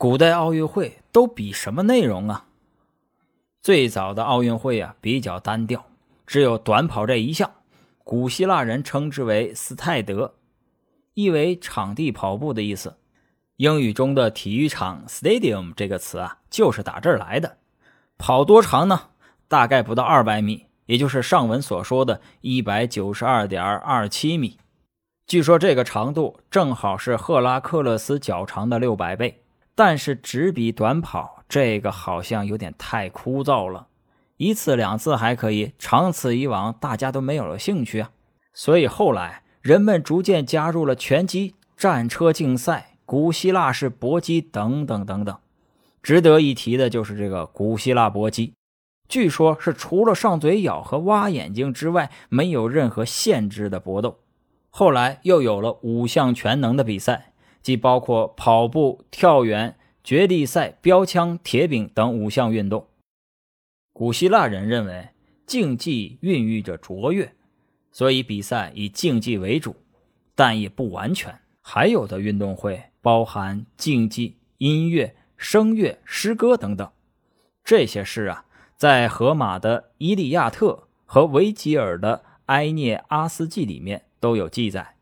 古代奥运会都比什么内容啊？最早的奥运会啊比较单调，只有短跑这一项。古希腊人称之为斯泰德，意为场地跑步的意思。英语中的体育场 （stadium） 这个词啊，就是打这儿来的。跑多长呢？大概不到二百米，也就是上文所说的一百九十二点二七米。据说这个长度正好是赫拉克勒斯脚长的六百倍。但是只比短跑这个好像有点太枯燥了，一次两次还可以，长此以往大家都没有了兴趣啊。所以后来人们逐渐加入了拳击、战车竞赛、古希腊式搏击等等等等。值得一提的就是这个古希腊搏击，据说是除了上嘴咬和挖眼睛之外，没有任何限制的搏斗。后来又有了五项全能的比赛。即包括跑步、跳远、绝地赛、标枪、铁饼等五项运动。古希腊人认为竞技孕育着卓越，所以比赛以竞技为主，但也不完全。还有的运动会包含竞技、音乐、声乐、诗歌等等。这些事啊，在荷马的《伊利亚特》和维吉尔的《埃涅阿斯纪》里面都有记载。